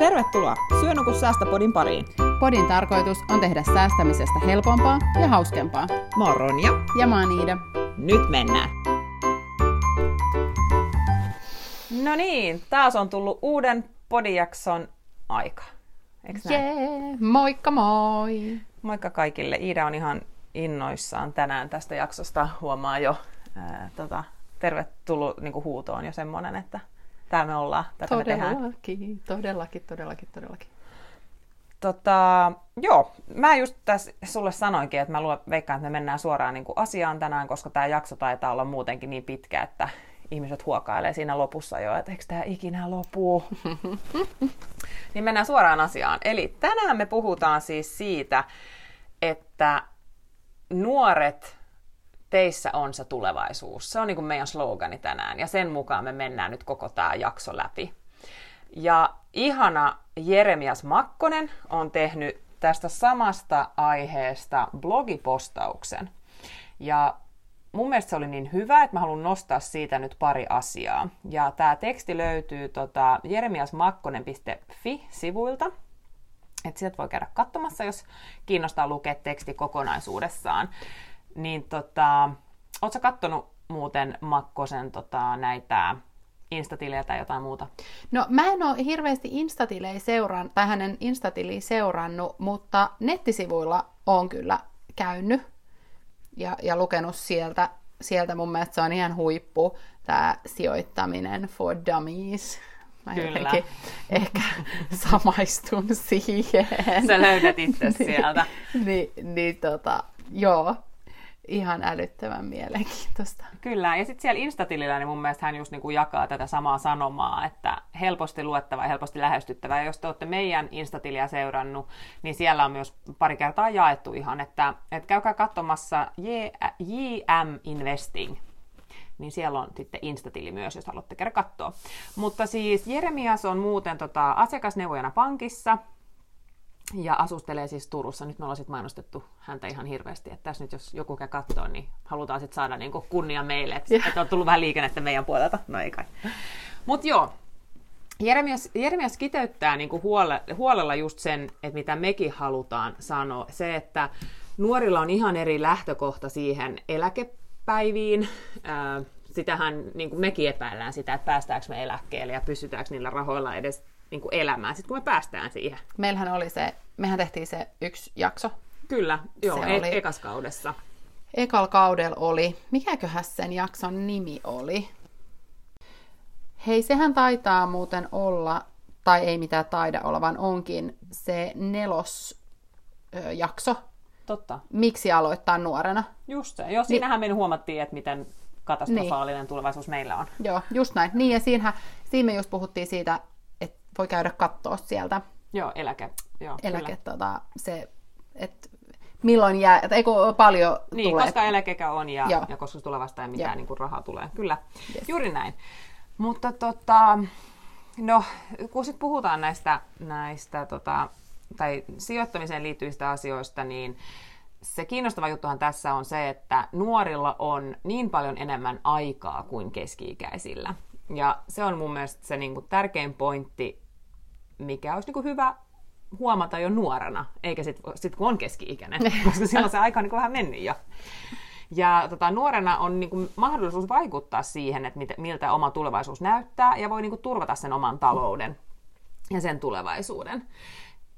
Tervetuloa Syö nuku säästä podin pariin. Podin tarkoitus on tehdä säästämisestä helpompaa ja hauskempaa. Mä oon Ronja. Ja mä oon Iida. Nyt mennään. No niin, taas on tullut uuden podijakson aika. Eiks Jee, yeah, moikka moi! Moikka kaikille. Iida on ihan innoissaan tänään tästä jaksosta. Huomaa jo, ää, tota, tervetullut niin huutoon jo semmonen, että täällä me ollaan, tätä todellakin, me tehdään. Todellakin, todellakin, todellakin. Tota, joo, mä just tässä sulle sanoinkin, että mä luulen, veikkaan, että me mennään suoraan niin kuin asiaan tänään, koska tämä jakso taitaa olla muutenkin niin pitkä, että ihmiset huokailee siinä lopussa jo, että eikö tämä ikinä lopu. niin mennään suoraan asiaan. Eli tänään me puhutaan siis siitä, että nuoret teissä on se tulevaisuus. Se on niin kuin meidän slogani tänään ja sen mukaan me mennään nyt koko tämä jakso läpi. Ja ihana Jeremias Makkonen on tehnyt tästä samasta aiheesta blogipostauksen. Ja mun mielestä se oli niin hyvä, että mä haluan nostaa siitä nyt pari asiaa. Ja tämä teksti löytyy tota jeremiasmakkonen.fi-sivuilta. Et sieltä voi käydä katsomassa, jos kiinnostaa lukea teksti kokonaisuudessaan. Niin tota, ootko kattonut muuten Makkosen tota, näitä instatilejä tai jotain muuta? No mä en ole hirveästi instatilejä seurannut, tai hänen instatiliä seurannut, mutta nettisivuilla on kyllä käynyt ja, ja lukenut sieltä. Sieltä mun mielestä se on ihan huippu, tämä sijoittaminen for dummies. Mä Kyllä. ehkä samaistun siihen. Sä löydät itse sieltä. niin, niin tota, joo, ihan älyttömän mielenkiintoista. Kyllä, ja sitten siellä Instatilillä niin mun mielestä hän just niinku jakaa tätä samaa sanomaa, että helposti luettava ja helposti lähestyttävä. Ja jos te olette meidän Instatiliä seurannut, niin siellä on myös pari kertaa jaettu ihan, että, että käykää katsomassa JM Investing, niin siellä on sitten Instatili myös, jos haluatte käydä katsoa. Mutta siis Jeremias on muuten tota, asiakasneuvojana pankissa, ja asustelee siis Turussa. Nyt me ollaan sitten mainostettu häntä ihan hirveästi. Että tässä nyt jos joku käy katsoa, niin halutaan sitten saada niinku kunnia meille. Että, että on tullut vähän liikennettä meidän puolelta. No ei kai. Mutta joo, Jeremias, Jeremias kiteyttää niinku huole, huolella just sen, että mitä mekin halutaan sanoa. Se, että nuorilla on ihan eri lähtökohta siihen eläkepäiviin. sitähän niin kuin mekin epäillään sitä, että päästäänkö me eläkkeelle ja pysytäänkö niillä rahoilla edes niin kuin elämään, sitten kun me päästään siihen. Meillähän oli se, mehän tehtiin se yksi jakso. Kyllä, joo, se e- oli, ekas kaudessa. Ekal kaudella oli, mikäköhän sen jakson nimi oli? Hei, sehän taitaa muuten olla, tai ei mitään taida olla, vaan onkin se nelos ö, jakso. Totta. Miksi aloittaa nuorena? Just se. Joo, siinähän niin, me huomattiin, että miten katastrofaalinen niin. tulevaisuus meillä on. Joo, just näin. Niin, ja siinähän, siinä me just puhuttiin siitä, voi käydä katsoa sieltä. Joo, eläke. Joo, eläke, tota, se, että milloin jää, että eikö paljon niin, tulee. koska eläkekä on ja, ja koska se tulee vasta ja mitä niin kuin rahaa tulee. Kyllä, yes. juuri näin. Mutta tota, no, kun sitten puhutaan näistä, näistä tota, tai sijoittamiseen liittyvistä asioista, niin se kiinnostava juttuhan tässä on se, että nuorilla on niin paljon enemmän aikaa kuin keski-ikäisillä. Ja se on mun mielestä se niin kuin tärkein pointti, mikä olisi niin kuin hyvä huomata jo nuorena, eikä sitten sit kun on keski-ikäinen, koska silloin se aika on niin kuin vähän mennyt jo. Ja tota, nuorena on niin kuin, mahdollisuus vaikuttaa siihen, että mit, miltä oma tulevaisuus näyttää, ja voi niin kuin, turvata sen oman talouden ja sen tulevaisuuden.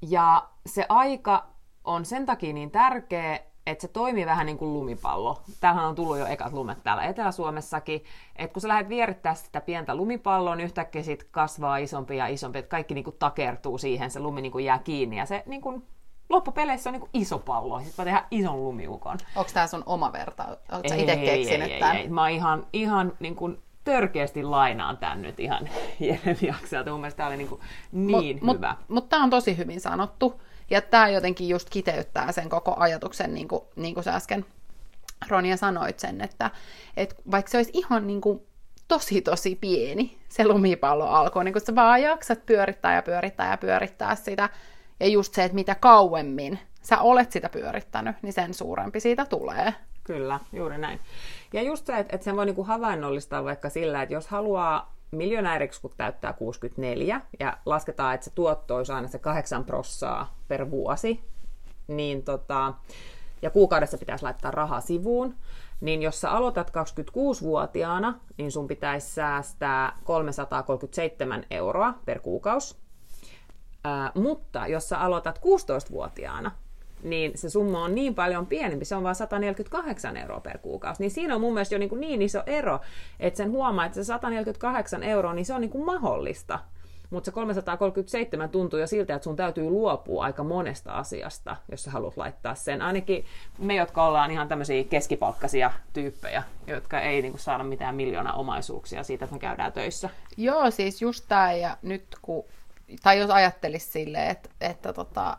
Ja se aika on sen takia niin tärkeä, että se toimii vähän niin kuin lumipallo. Tämähän on tullut jo ekat lumet täällä Etelä-Suomessakin, että kun sä lähdet vierittää sitä pientä lumipalloa, niin yhtäkkiä sit kasvaa isompi ja isompi, että kaikki niin kuin takertuu siihen, se lumi niin kuin jää kiinni ja se niin kuin loppupeleissä on niin kuin iso pallo. Sitten mä tehdään ison lumiukon. Onko tämä sun oma verta? Oletko sä itse keksinyt ei, tämän? Ei, ei. Mä ihan, ihan niin kuin törkeästi lainaan tämän nyt ihan Jeremiakselta. Mun mielestä tämä oli niin, kuin niin mut, hyvä. Mutta mut tämä on tosi hyvin sanottu. Ja tämä jotenkin just kiteyttää sen koko ajatuksen, niin kuin, niin kuin sä äsken Ronja sanoit sen, että, että vaikka se olisi ihan niin kuin tosi tosi pieni, se lumipallo alkoi, niin kun sä vaan jaksat pyörittää ja pyörittää ja pyörittää sitä, ja just se, että mitä kauemmin sä olet sitä pyörittänyt, niin sen suurempi siitä tulee. Kyllä, juuri näin. Ja just se, että, että sen voi niinku havainnollistaa vaikka sillä, että jos haluaa miljonääriksi, kun täyttää 64, ja lasketaan, että se tuotto olisi aina se 8 prossaa per vuosi, niin tota, ja kuukaudessa pitäisi laittaa rahaa sivuun, niin jos sä aloitat 26-vuotiaana, niin sun pitäisi säästää 337 euroa per kuukausi. Ää, mutta jos sä aloitat 16-vuotiaana, niin se summa on niin paljon pienempi, se on vain 148 euroa per kuukausi. Niin siinä on mun mielestä jo niin, kuin niin iso ero, että sen huomaa, että se 148 euroa, niin se on niin kuin mahdollista. Mutta se 337 tuntuu jo siltä, että sun täytyy luopua aika monesta asiasta, jos sä haluat laittaa sen. Ainakin me, jotka ollaan ihan tämmöisiä keskipalkkaisia tyyppejä, jotka ei niinku saada mitään miljoona omaisuuksia siitä, että me käydään töissä. Joo, siis just tämä, ja nyt kun, tai jos ajattelisi silleen, että, että tota,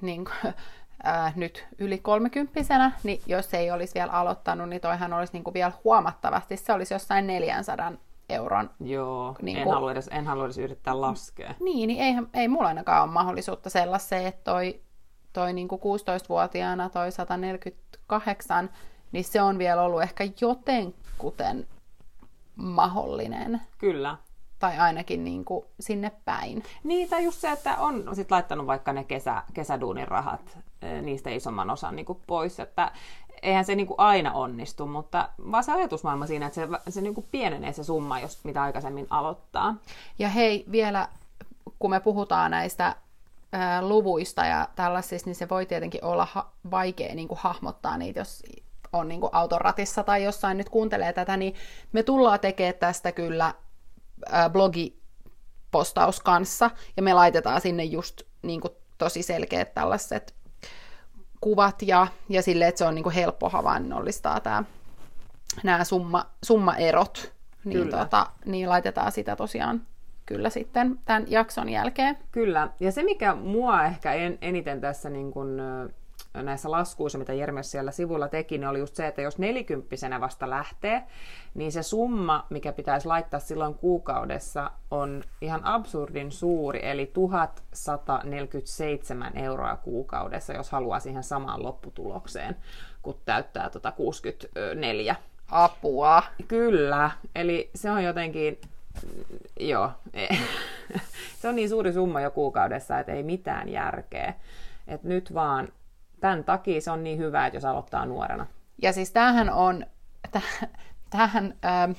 niin kuin, ää, nyt yli kolmekymppisenä, niin jos ei olisi vielä aloittanut, niin toihan olisi niin kuin vielä huomattavasti, se olisi jossain 400 euron. Joo, niin en, kuin, halua edes, en halua edes yrittää laskea. Niin, niin ei, ei mulla ainakaan ole mahdollisuutta sellaiseen, että toi, toi niin kuin 16-vuotiaana toi 148, niin se on vielä ollut ehkä jotenkuten mahdollinen. Kyllä tai ainakin niin kuin sinne päin. Niin, tai just se, että on sit laittanut vaikka ne kesä, kesäduunin rahat e, niistä isomman osan niin kuin pois, että eihän se niin kuin aina onnistu, mutta vaan se ajatusmaailma siinä, että se, se niin kuin pienenee se summa, jos mitä aikaisemmin aloittaa. Ja hei, vielä kun me puhutaan näistä ää, luvuista ja tällaisista, niin se voi tietenkin olla ha- vaikea niin kuin hahmottaa niitä, jos on niin kuin autoratissa tai jossain nyt kuuntelee tätä, niin me tullaan tekemään tästä kyllä blogipostaus kanssa, ja me laitetaan sinne just niin kuin, tosi selkeät tällaiset kuvat, ja, ja sille, että se on niin kuin, helppo havainnollistaa tämä, nämä summa, summaerot, niin, tota, niin laitetaan sitä tosiaan kyllä sitten tämän jakson jälkeen. Kyllä, ja se mikä mua ehkä en, eniten tässä niin kun, näissä laskuissa, mitä Jermes siellä sivulla teki, niin oli just se, että jos nelikymppisenä vasta lähtee, niin se summa, mikä pitäisi laittaa silloin kuukaudessa, on ihan absurdin suuri, eli 1147 euroa kuukaudessa, jos haluaa siihen samaan lopputulokseen, kun täyttää tota 64. Apua. Kyllä, eli se on jotenkin, joo, se on niin suuri summa jo kuukaudessa, että ei mitään järkeä. Et nyt vaan tämän takia se on niin hyvä, että jos aloittaa nuorena. Ja siis tämähän on, tämähän ähm,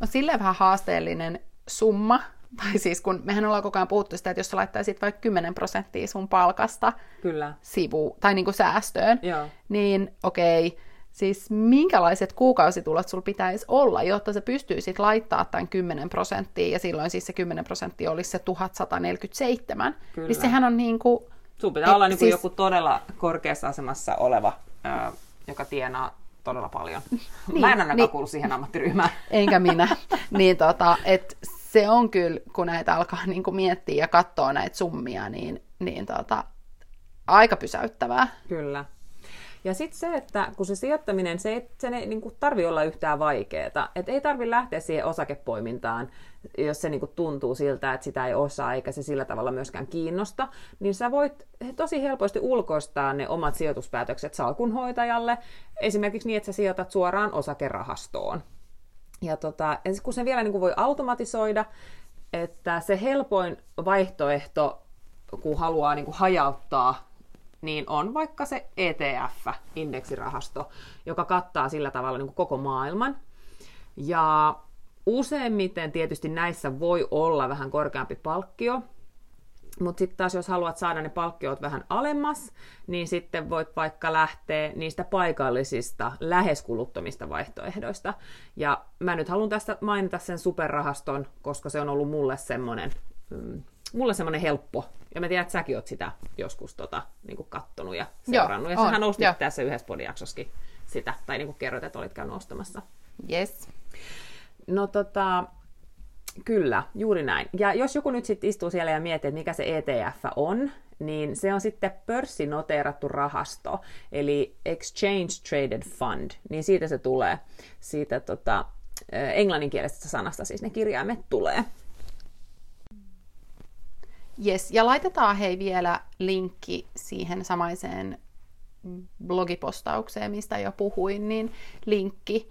on silleen vähän haasteellinen summa, tai siis kun mehän ollaan koko ajan puhuttu sitä, että jos sä laittaisit vaikka 10 prosenttia sun palkasta Kyllä. sivu, tai niin kuin säästöön, Joo. niin okei, okay, siis minkälaiset kuukausitulot sulla pitäisi olla, jotta sä pystyisit laittaa tämän 10 prosenttia, ja silloin siis se 10 prosenttia olisi se 1147, Kyllä. niin sehän on niin kuin Sun pitää Et, olla niin siis... joku todella korkeassa asemassa oleva, ää, joka tienaa todella paljon. Niin, Mä en ainakaan niin, kuulu siihen ammattiryhmään. Enkä minä. niin tota, et se on kyllä, kun näitä alkaa niin kuin miettiä ja katsoa näitä summia, niin, niin tota, aika pysäyttävää. Kyllä. Ja sitten se, että kun se sijoittaminen, se ei, sen ei niin tarvi olla yhtään vaikeaa. Et ei tarvi lähteä siihen osakepoimintaan, jos se niin kuin tuntuu siltä, että sitä ei osaa eikä se sillä tavalla myöskään kiinnosta. Niin sä voit tosi helposti ulkoistaa ne omat sijoituspäätökset salkunhoitajalle. Esimerkiksi niin, että sä sijoitat suoraan osakerahastoon. Ja tota, kun se vielä niin kuin voi automatisoida, että se helpoin vaihtoehto, kun haluaa niin kuin hajauttaa niin on vaikka se ETF, indeksirahasto, joka kattaa sillä tavalla niin kuin koko maailman. Ja useimmiten tietysti näissä voi olla vähän korkeampi palkkio, mutta sitten taas jos haluat saada ne palkkiot vähän alemmas, niin sitten voit vaikka lähteä niistä paikallisista, lähes kuluttomista vaihtoehdoista. Ja mä nyt haluan tästä mainita sen superrahaston, koska se on ollut mulle semmoinen mm, mulle semmoinen helppo. Ja mä tiedän, että säkin oot sitä joskus tota, niin kattonut ja seurannut. Joo, ja sähän ostit tässä yhdessä podijaksossakin sitä, tai niin kuin kerroit, että olit käynyt ostamassa. Yes. No tota, kyllä, juuri näin. Ja jos joku nyt sitten istuu siellä ja miettii, että mikä se ETF on, niin se on sitten pörssinoteerattu rahasto, eli Exchange Traded Fund, niin siitä se tulee, siitä tota, englanninkielisestä sanasta siis ne kirjaimet tulee. Yes, ja laitetaan hei vielä linkki siihen samaiseen blogipostaukseen, mistä jo puhuin, niin linkki,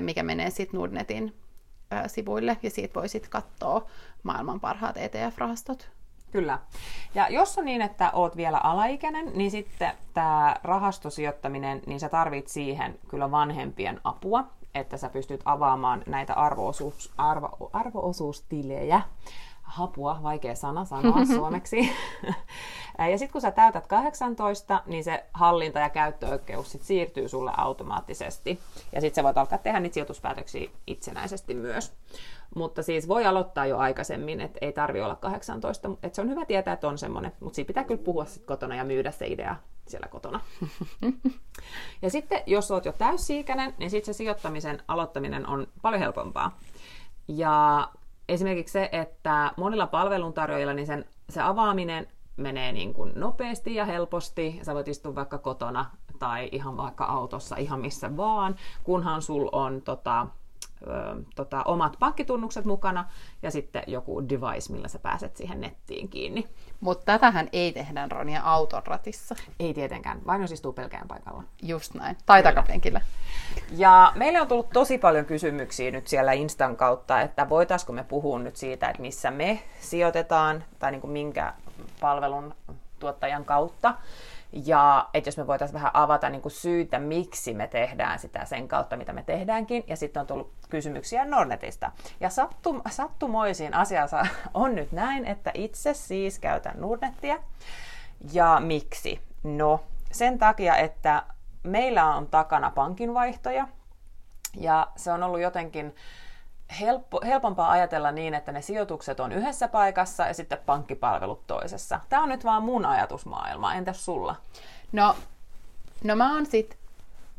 mikä menee sitten Nordnetin sivuille, ja siitä voisit katsoa maailman parhaat ETF-rahastot. Kyllä. Ja jos on niin, että oot vielä alaikäinen, niin sitten tämä rahastosijoittaminen, niin sä tarvit siihen kyllä vanhempien apua, että sä pystyt avaamaan näitä arvo-osuus, arvo, arvo-osuustilejä hapua, vaikea sana sanoa suomeksi. ja sitten kun sä täytät 18, niin se hallinta- ja käyttöoikeus sit siirtyy sulle automaattisesti. Ja sitten sä voit alkaa tehdä niitä sijoituspäätöksiä itsenäisesti myös. Mutta siis voi aloittaa jo aikaisemmin, että ei tarvi olla 18. Että se on hyvä tietää, että on semmoinen, mutta siitä pitää kyllä puhua sit kotona ja myydä se idea siellä kotona. ja sitten, jos oot jo täysi-ikäinen, niin sitten se sijoittamisen aloittaminen on paljon helpompaa. Ja esimerkiksi se, että monilla palveluntarjoajilla niin sen, se avaaminen menee niin kuin nopeasti ja helposti. Sä voit istua vaikka kotona tai ihan vaikka autossa, ihan missä vaan, kunhan sul on tota, tota, omat pankkitunnukset mukana ja sitten joku device, millä sä pääset siihen nettiin kiinni. Mutta tätähän ei tehdä Ronja auton ratissa. Ei tietenkään, vain jos istuu pelkään paikalla. Just näin, tai takapenkillä. Ja meille on tullut tosi paljon kysymyksiä nyt siellä Instan kautta, että voitaisiko me puhua nyt siitä, että missä me sijoitetaan tai niin kuin minkä palvelun tuottajan kautta. Ja että jos me voitaisiin vähän avata niin kuin syytä, miksi me tehdään sitä sen kautta, mitä me tehdäänkin. Ja sitten on tullut kysymyksiä Nordnetista. Ja sattum, sattumoisin asiassa on nyt näin, että itse siis käytän Nordnettia. Ja miksi? No, sen takia, että meillä on takana pankinvaihtoja. Ja se on ollut jotenkin helppo, helpompaa ajatella niin, että ne sijoitukset on yhdessä paikassa ja sitten pankkipalvelut toisessa. Tämä on nyt vaan mun ajatusmaailma. Entäs sulla? No, no mä oon sit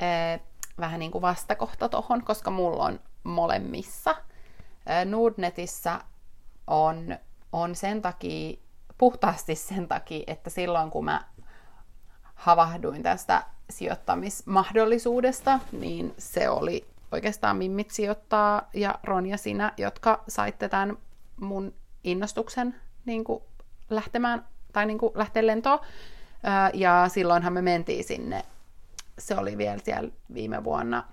äh, vähän niin kuin vastakohta tohon, koska mulla on molemmissa. Äh, Nordnetissä on, on sen takia, puhtaasti sen takia, että silloin kun mä havahduin tästä sijoittamismahdollisuudesta, niin se oli oikeastaan Mimmit sijoittaa ja Ronja sinä, jotka saitte tämän mun innostuksen niin kuin lähtemään tai niin kuin lähteä lentoon. Ja silloinhan me mentiin sinne. Se oli vielä siellä viime vuonna,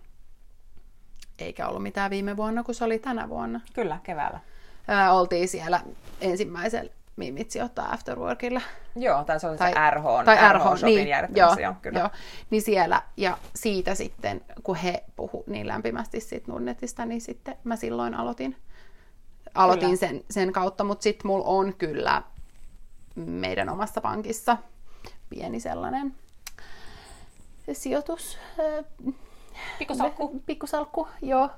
eikä ollut mitään viime vuonna, kun se oli tänä vuonna. Kyllä, keväällä. Ää, oltiin siellä ensimmäisellä Mimit sijoittaa Afterworkilla. Joo, tai se oli tai, se RH, tai RH, RH niin, joo, joo, kyllä. Joo, niin siellä, ja siitä sitten, kun he puhu niin lämpimästi siitä Nordnetista, niin sitten mä silloin aloitin, aloitin sen, sen kautta, mutta sitten mulla on kyllä meidän omassa pankissa pieni sellainen sijoitus. Pikkusalkku. Pikkusalkku, joo,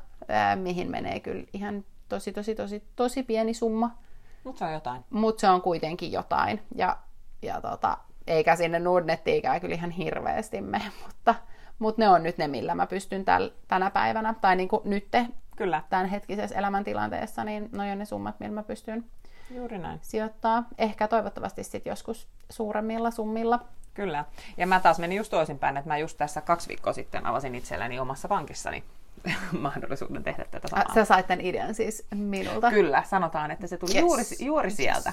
mihin menee kyllä ihan tosi, tosi, tosi, tosi pieni summa mutta se on jotain. Mutta se on kuitenkin jotain. Ja, ja tota, eikä sinne Nordnettiinkään kyllä ihan hirveästi mene, mutta, mutta ne on nyt ne, millä mä pystyn täl, tänä päivänä, tai niin kuin nyt Kyllä. tämän hetkisessä elämäntilanteessa, niin ne on ne summat, millä mä pystyn Juuri näin. sijoittaa. Ehkä toivottavasti sitten joskus suuremmilla summilla. Kyllä. Ja mä taas menin just toisinpäin, että mä just tässä kaksi viikkoa sitten avasin itselleni omassa pankissani mahdollisuuden tehdä tätä samaa. Sä sait tämän idean siis minulta. Kyllä, sanotaan, että se tuli yes. juuri, juuri sieltä.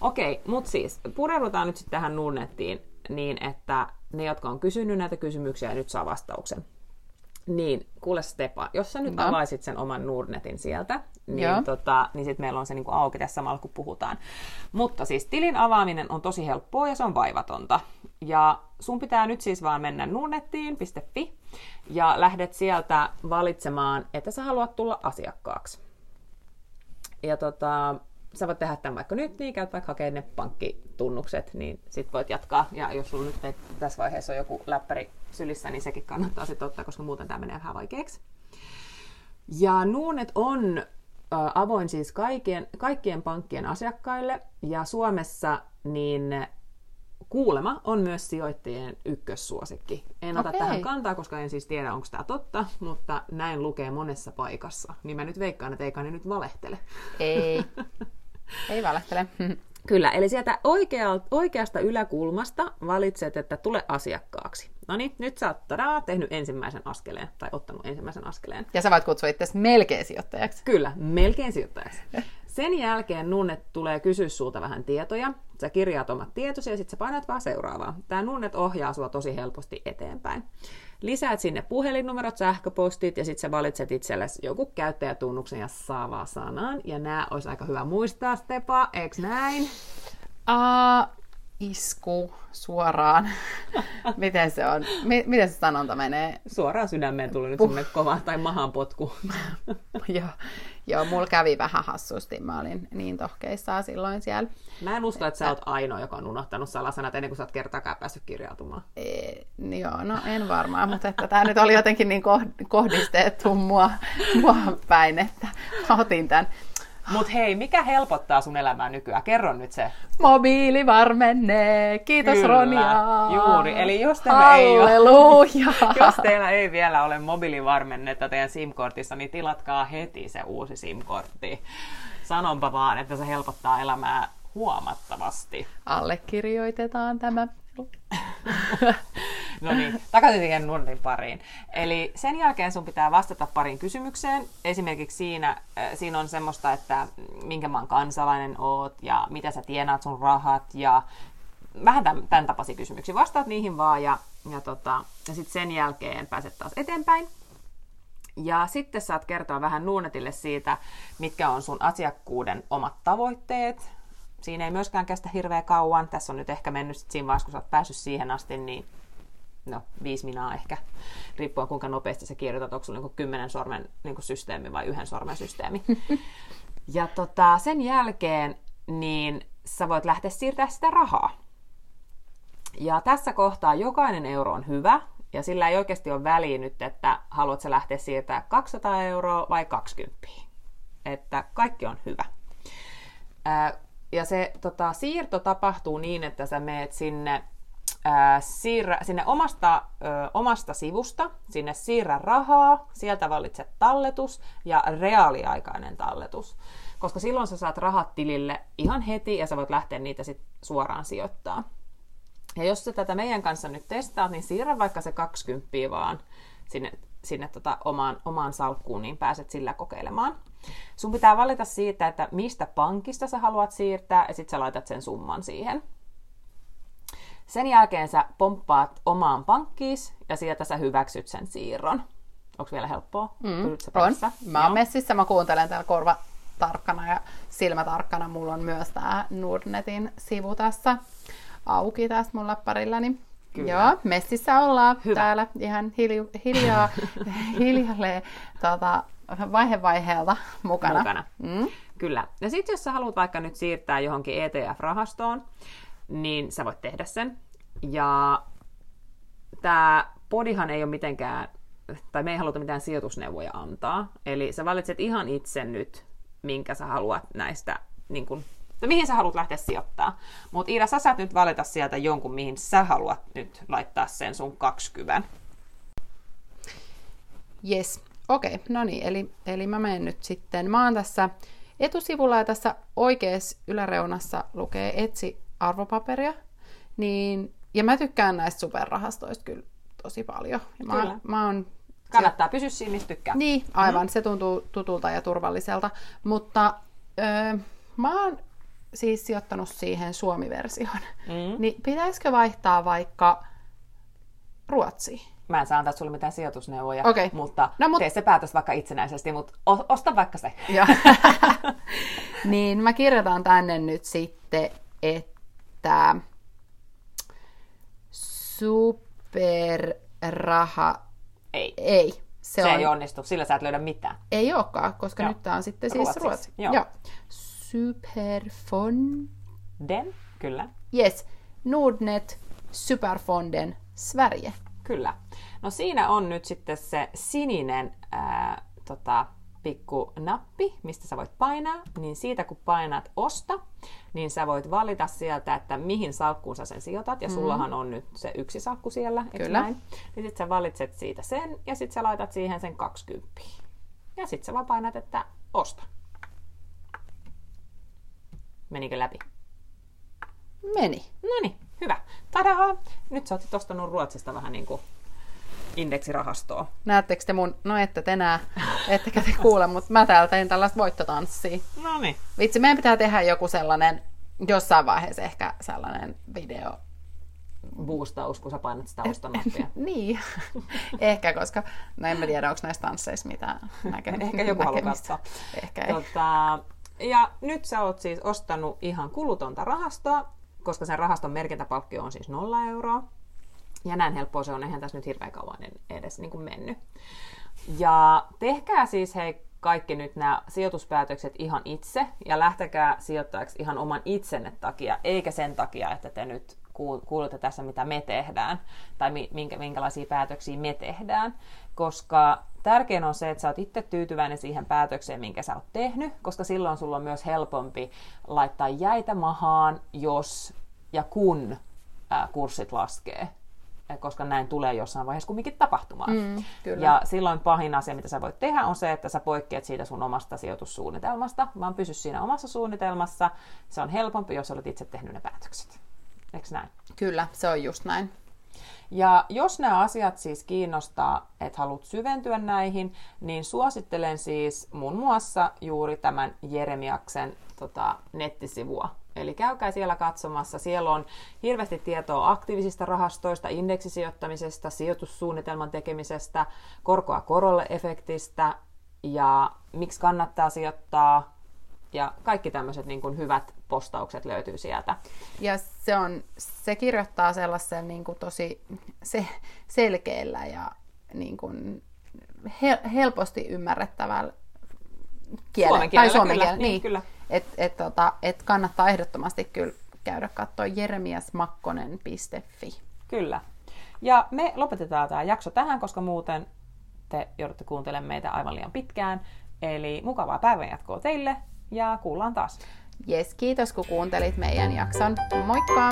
Okei, okay, mutta siis pureudutaan nyt sitten tähän Nurnettiin niin, että ne, jotka on kysynyt näitä kysymyksiä, nyt saa vastauksen. Niin, kuule Stepa, jos sä nyt no. avaisit sen oman Nordnetin sieltä, niin, tota, niin sitten meillä on se niinku auki tässä samalla, kun puhutaan. Mutta siis tilin avaaminen on tosi helppoa ja se on vaivatonta. Ja sun pitää nyt siis vaan mennä nurnettiin.fi ja lähdet sieltä valitsemaan, että sä haluat tulla asiakkaaksi. Ja tota, sä voit tehdä tämän vaikka nyt, niin käyt vaikka hakee ne pankkitunnukset, niin sit voit jatkaa. Ja jos sulla nyt tässä vaiheessa on joku läppäri sylissä, niin sekin kannattaa sitten ottaa, koska muuten tämä menee vähän vaikeaksi. Ja Nuunet on avoin siis kaikkien, kaikkien pankkien asiakkaille, ja Suomessa niin kuulema on myös sijoittajien ykkössuosikki. En ota okay. tähän kantaa, koska en siis tiedä, onko tämä totta, mutta näin lukee monessa paikassa. Niin mä nyt veikkaan, että eikä ne nyt valehtele. Ei, ei valehtele. Kyllä, eli sieltä oikeasta yläkulmasta valitset, että tule asiakkaaksi. No niin, nyt sä oot tadaa, tehnyt ensimmäisen askeleen, tai ottanut ensimmäisen askeleen. Ja sä voit kutsua itse melkein sijoittajaksi. Kyllä, melkein sijoittajaksi. Sen jälkeen Nunnet tulee kysyä sulta vähän tietoja. Sä kirjaat omat tietosi ja sitten sä painat vaan seuraavaa. Tämä Nunnet ohjaa sua tosi helposti eteenpäin. Lisäät sinne puhelinnumerot, sähköpostit ja sitten sä valitset itsellesi joku käyttäjätunnuksen ja saavaa sanan. Ja nämä olisi aika hyvä muistaa, Stepa, eikö näin? Uh, isku suoraan. Miten se on? M- miten se sanonta menee? Suoraan sydämeen tuli nyt semmoinen kova tai mahan potku. joo, joo, mulla kävi vähän hassusti. Mä olin niin tohkeissaan silloin siellä. Mä en usko, että, että sä oot ainoa, joka on unohtanut salasanat ennen kuin sä oot kertaakaan päässyt kirjautumaan. E, joo, no en varmaan, mutta että tämä nyt oli jotenkin niin kohdistettu mua, mua päin, että otin tämän. Mutta hei, mikä helpottaa sun elämää nykyään? Kerro nyt se. Mobiili varmenne. Kiitos Kyllä, Ronja. Juuri. Eli jos teillä, ei ole, jos teillä ei vielä ole mobiilivarmennetta teidän SIM-kortissa, niin tilatkaa heti se uusi SIM-kortti. Sanonpa vaan, että se helpottaa elämää huomattavasti. Allekirjoitetaan tämä. no niin, takaisin siihen nurnin pariin. Eli sen jälkeen sun pitää vastata pariin kysymykseen. Esimerkiksi siinä, äh, siinä on semmoista, että minkä maan kansalainen oot ja mitä sä tienaat sun rahat ja vähän tämän, tämän tapaisia kysymyksiä. Vastaat niihin vaan ja, ja, tota, ja sitten sen jälkeen pääset taas eteenpäin. Ja sitten saat kertoa vähän Nuunetille siitä, mitkä on sun asiakkuuden omat tavoitteet, siinä ei myöskään kestä hirveän kauan. Tässä on nyt ehkä mennyt sit siinä vaiheessa, kun sä oot päässyt siihen asti, niin no, viisi minaa ehkä, riippuen kuinka nopeasti sä kirjoitat, onko sulla niin kymmenen sormen niin systeemi vai yhden sormen systeemi. ja tota, sen jälkeen niin sä voit lähteä siirtämään sitä rahaa. Ja tässä kohtaa jokainen euro on hyvä, ja sillä ei oikeasti ole väliä nyt, että haluat sä lähteä siirtämään 200 euroa vai 20. Että kaikki on hyvä. Ja se tota, siirto tapahtuu niin, että sä meet sinne, ää, siirrä, sinne omasta, ö, omasta sivusta, sinne siirrä rahaa, sieltä valitset talletus ja reaaliaikainen talletus. Koska silloin sä saat rahat tilille ihan heti ja sä voit lähteä niitä sit suoraan sijoittaa. Ja jos sä tätä meidän kanssa nyt testaat, niin siirrä vaikka se 20 vaan sinne, sinne tota omaan, omaan salkkuun, niin pääset sillä kokeilemaan. Sun pitää valita siitä, että mistä pankista sä haluat siirtää, ja sitten sä laitat sen summan siihen. Sen jälkeen sä pomppaat omaan pankkiis, ja sieltä sä hyväksyt sen siirron. Onko vielä helppoa? Mm, on. Mä oon messissä, mä kuuntelen täällä korva tarkkana ja silmä tarkkana. Mulla on myös tää Nordnetin sivu tässä auki tässä mun läppärillani. Kyllä. Joo, messissä ollaan Hyvä. täällä ihan hilj- hiljaa, hiljalleen tota, vaihe vaiheelta mukana. mukana. Mm. Kyllä. Ja sitten jos sä haluat vaikka nyt siirtää johonkin ETF-rahastoon, niin sä voit tehdä sen. Ja tämä podihan ei ole mitenkään, tai me ei haluta mitään sijoitusneuvoja antaa. Eli sä valitset ihan itse nyt, minkä sä haluat näistä, niin kun, mihin sä haluat lähteä sijoittaa. Mutta Iida, sä saat nyt valita sieltä jonkun, mihin sä haluat nyt laittaa sen sun kaksikyvän. Yes. Okei, okay, no niin, eli, eli mä menen nyt sitten, mä oon tässä etusivulla ja tässä oikeassa yläreunassa lukee etsi arvopaperia, niin, ja mä tykkään näistä superrahastoista kyllä tosi paljon. Ja mä, kyllä. mä oon Kannattaa pysyä siinä, mistä tykkää. Niin, aivan. Mm. Se tuntuu tutulta ja turvalliselta. Mutta öö, mä oon siis sijoittanut siihen Suomi-versioon. Mm. Niin pitäisikö vaihtaa vaikka Ruotsiin? Mä en saa antaa sulle mitään sijoitusneuvoja, okay. mutta no, mut... tee se päätös vaikka itsenäisesti, mutta osta vaikka se. niin, mä kirjoitan tänne nyt sitten, että superraha... Ei. Ei. Se, se on... ei onnistu, sillä sä et löydä mitään. Ei olekaan, koska Joo. nyt tää on sitten siis Ruotsi. Ruotsi. Joo. Joo. Superfonden. Kyllä. Yes. Nordnet Superfonden Sverige. Kyllä. No siinä on nyt sitten se sininen ää, tota, pikku nappi, mistä sä voit painaa, niin siitä kun painat osta, niin sä voit valita sieltä, että mihin salkkuun sä sen sijoitat, ja mm. sullahan on nyt se yksi salkku siellä, Kyllä. Näin? Niin sit sä valitset siitä sen, ja sit sä laitat siihen sen 20. Ja sit sä vaan painat, että osta. Menikö läpi? Meni. No niin, hyvä. Tadaa! Nyt sä oot ostanut Ruotsista vähän niin kuin indeksirahastoa. Näettekö te mun, no ette te enää, ettekä te kuule, mutta mä täällä tein tällaista voittotanssia. No niin. Vitsi, meidän pitää tehdä joku sellainen, jossain vaiheessa ehkä sellainen video. Boostaus, kun sä painat sitä ostonappia. niin, ehkä, koska no en mä tiedä, onko näissä tansseissa mitään näke- Ehkä joku haluaa katsoa. Ehkä ei. Tota, ja nyt sä oot siis ostanut ihan kulutonta rahastoa, koska sen rahaston merkintäpalkkio on siis nolla euroa. Ja näin helppoa se on, eihän tässä nyt hirveän kauan edes niin kuin mennyt. Ja tehkää siis hei kaikki nyt nämä sijoituspäätökset ihan itse ja lähtekää sijoittajaksi ihan oman itsenne takia, eikä sen takia, että te nyt kuulette tässä, mitä me tehdään tai minkä, minkälaisia päätöksiä me tehdään. Koska tärkein on se, että sä oot itse tyytyväinen siihen päätökseen, minkä sä oot tehnyt, koska silloin sulla on myös helpompi laittaa jäitä mahaan, jos ja kun ää, kurssit laskee koska näin tulee jossain vaiheessa kumminkin tapahtumaan. Mm, kyllä. Ja silloin pahin asia, mitä sä voit tehdä, on se, että sä poikkeat siitä sun omasta sijoitussuunnitelmasta, vaan pysy siinä omassa suunnitelmassa. Se on helpompi, jos olet itse tehnyt ne päätökset. Eikö näin? Kyllä, se on just näin. Ja jos nämä asiat siis kiinnostaa, että haluat syventyä näihin, niin suosittelen siis muun muassa juuri tämän Jeremiaksen tota, nettisivua. Eli käykää siellä katsomassa. Siellä on hirveästi tietoa aktiivisista rahastoista, indeksisijoittamisesta, sijoitussuunnitelman tekemisestä, korkoa korolle efektistä ja miksi kannattaa sijoittaa, ja kaikki tämmöiset niin kuin hyvät postaukset löytyy sieltä. Ja se, on, se kirjoittaa sellaisen niin kuin tosi se, selkeällä ja niin kuin hel, helposti ymmärrettävällä kielellä. Suomen kielellä, tai suomen kyllä, niin, niin, kyllä. Että et, tota, et kannattaa ehdottomasti kyllä käydä katsoa jeremiasmakkonen.fi. Kyllä. Ja me lopetetaan tämä jakso tähän, koska muuten te joudutte kuuntelemaan meitä aivan liian pitkään. Eli mukavaa päivänjatkoa teille ja kuullaan taas. Jes, kiitos kun kuuntelit meidän jakson. Moikka!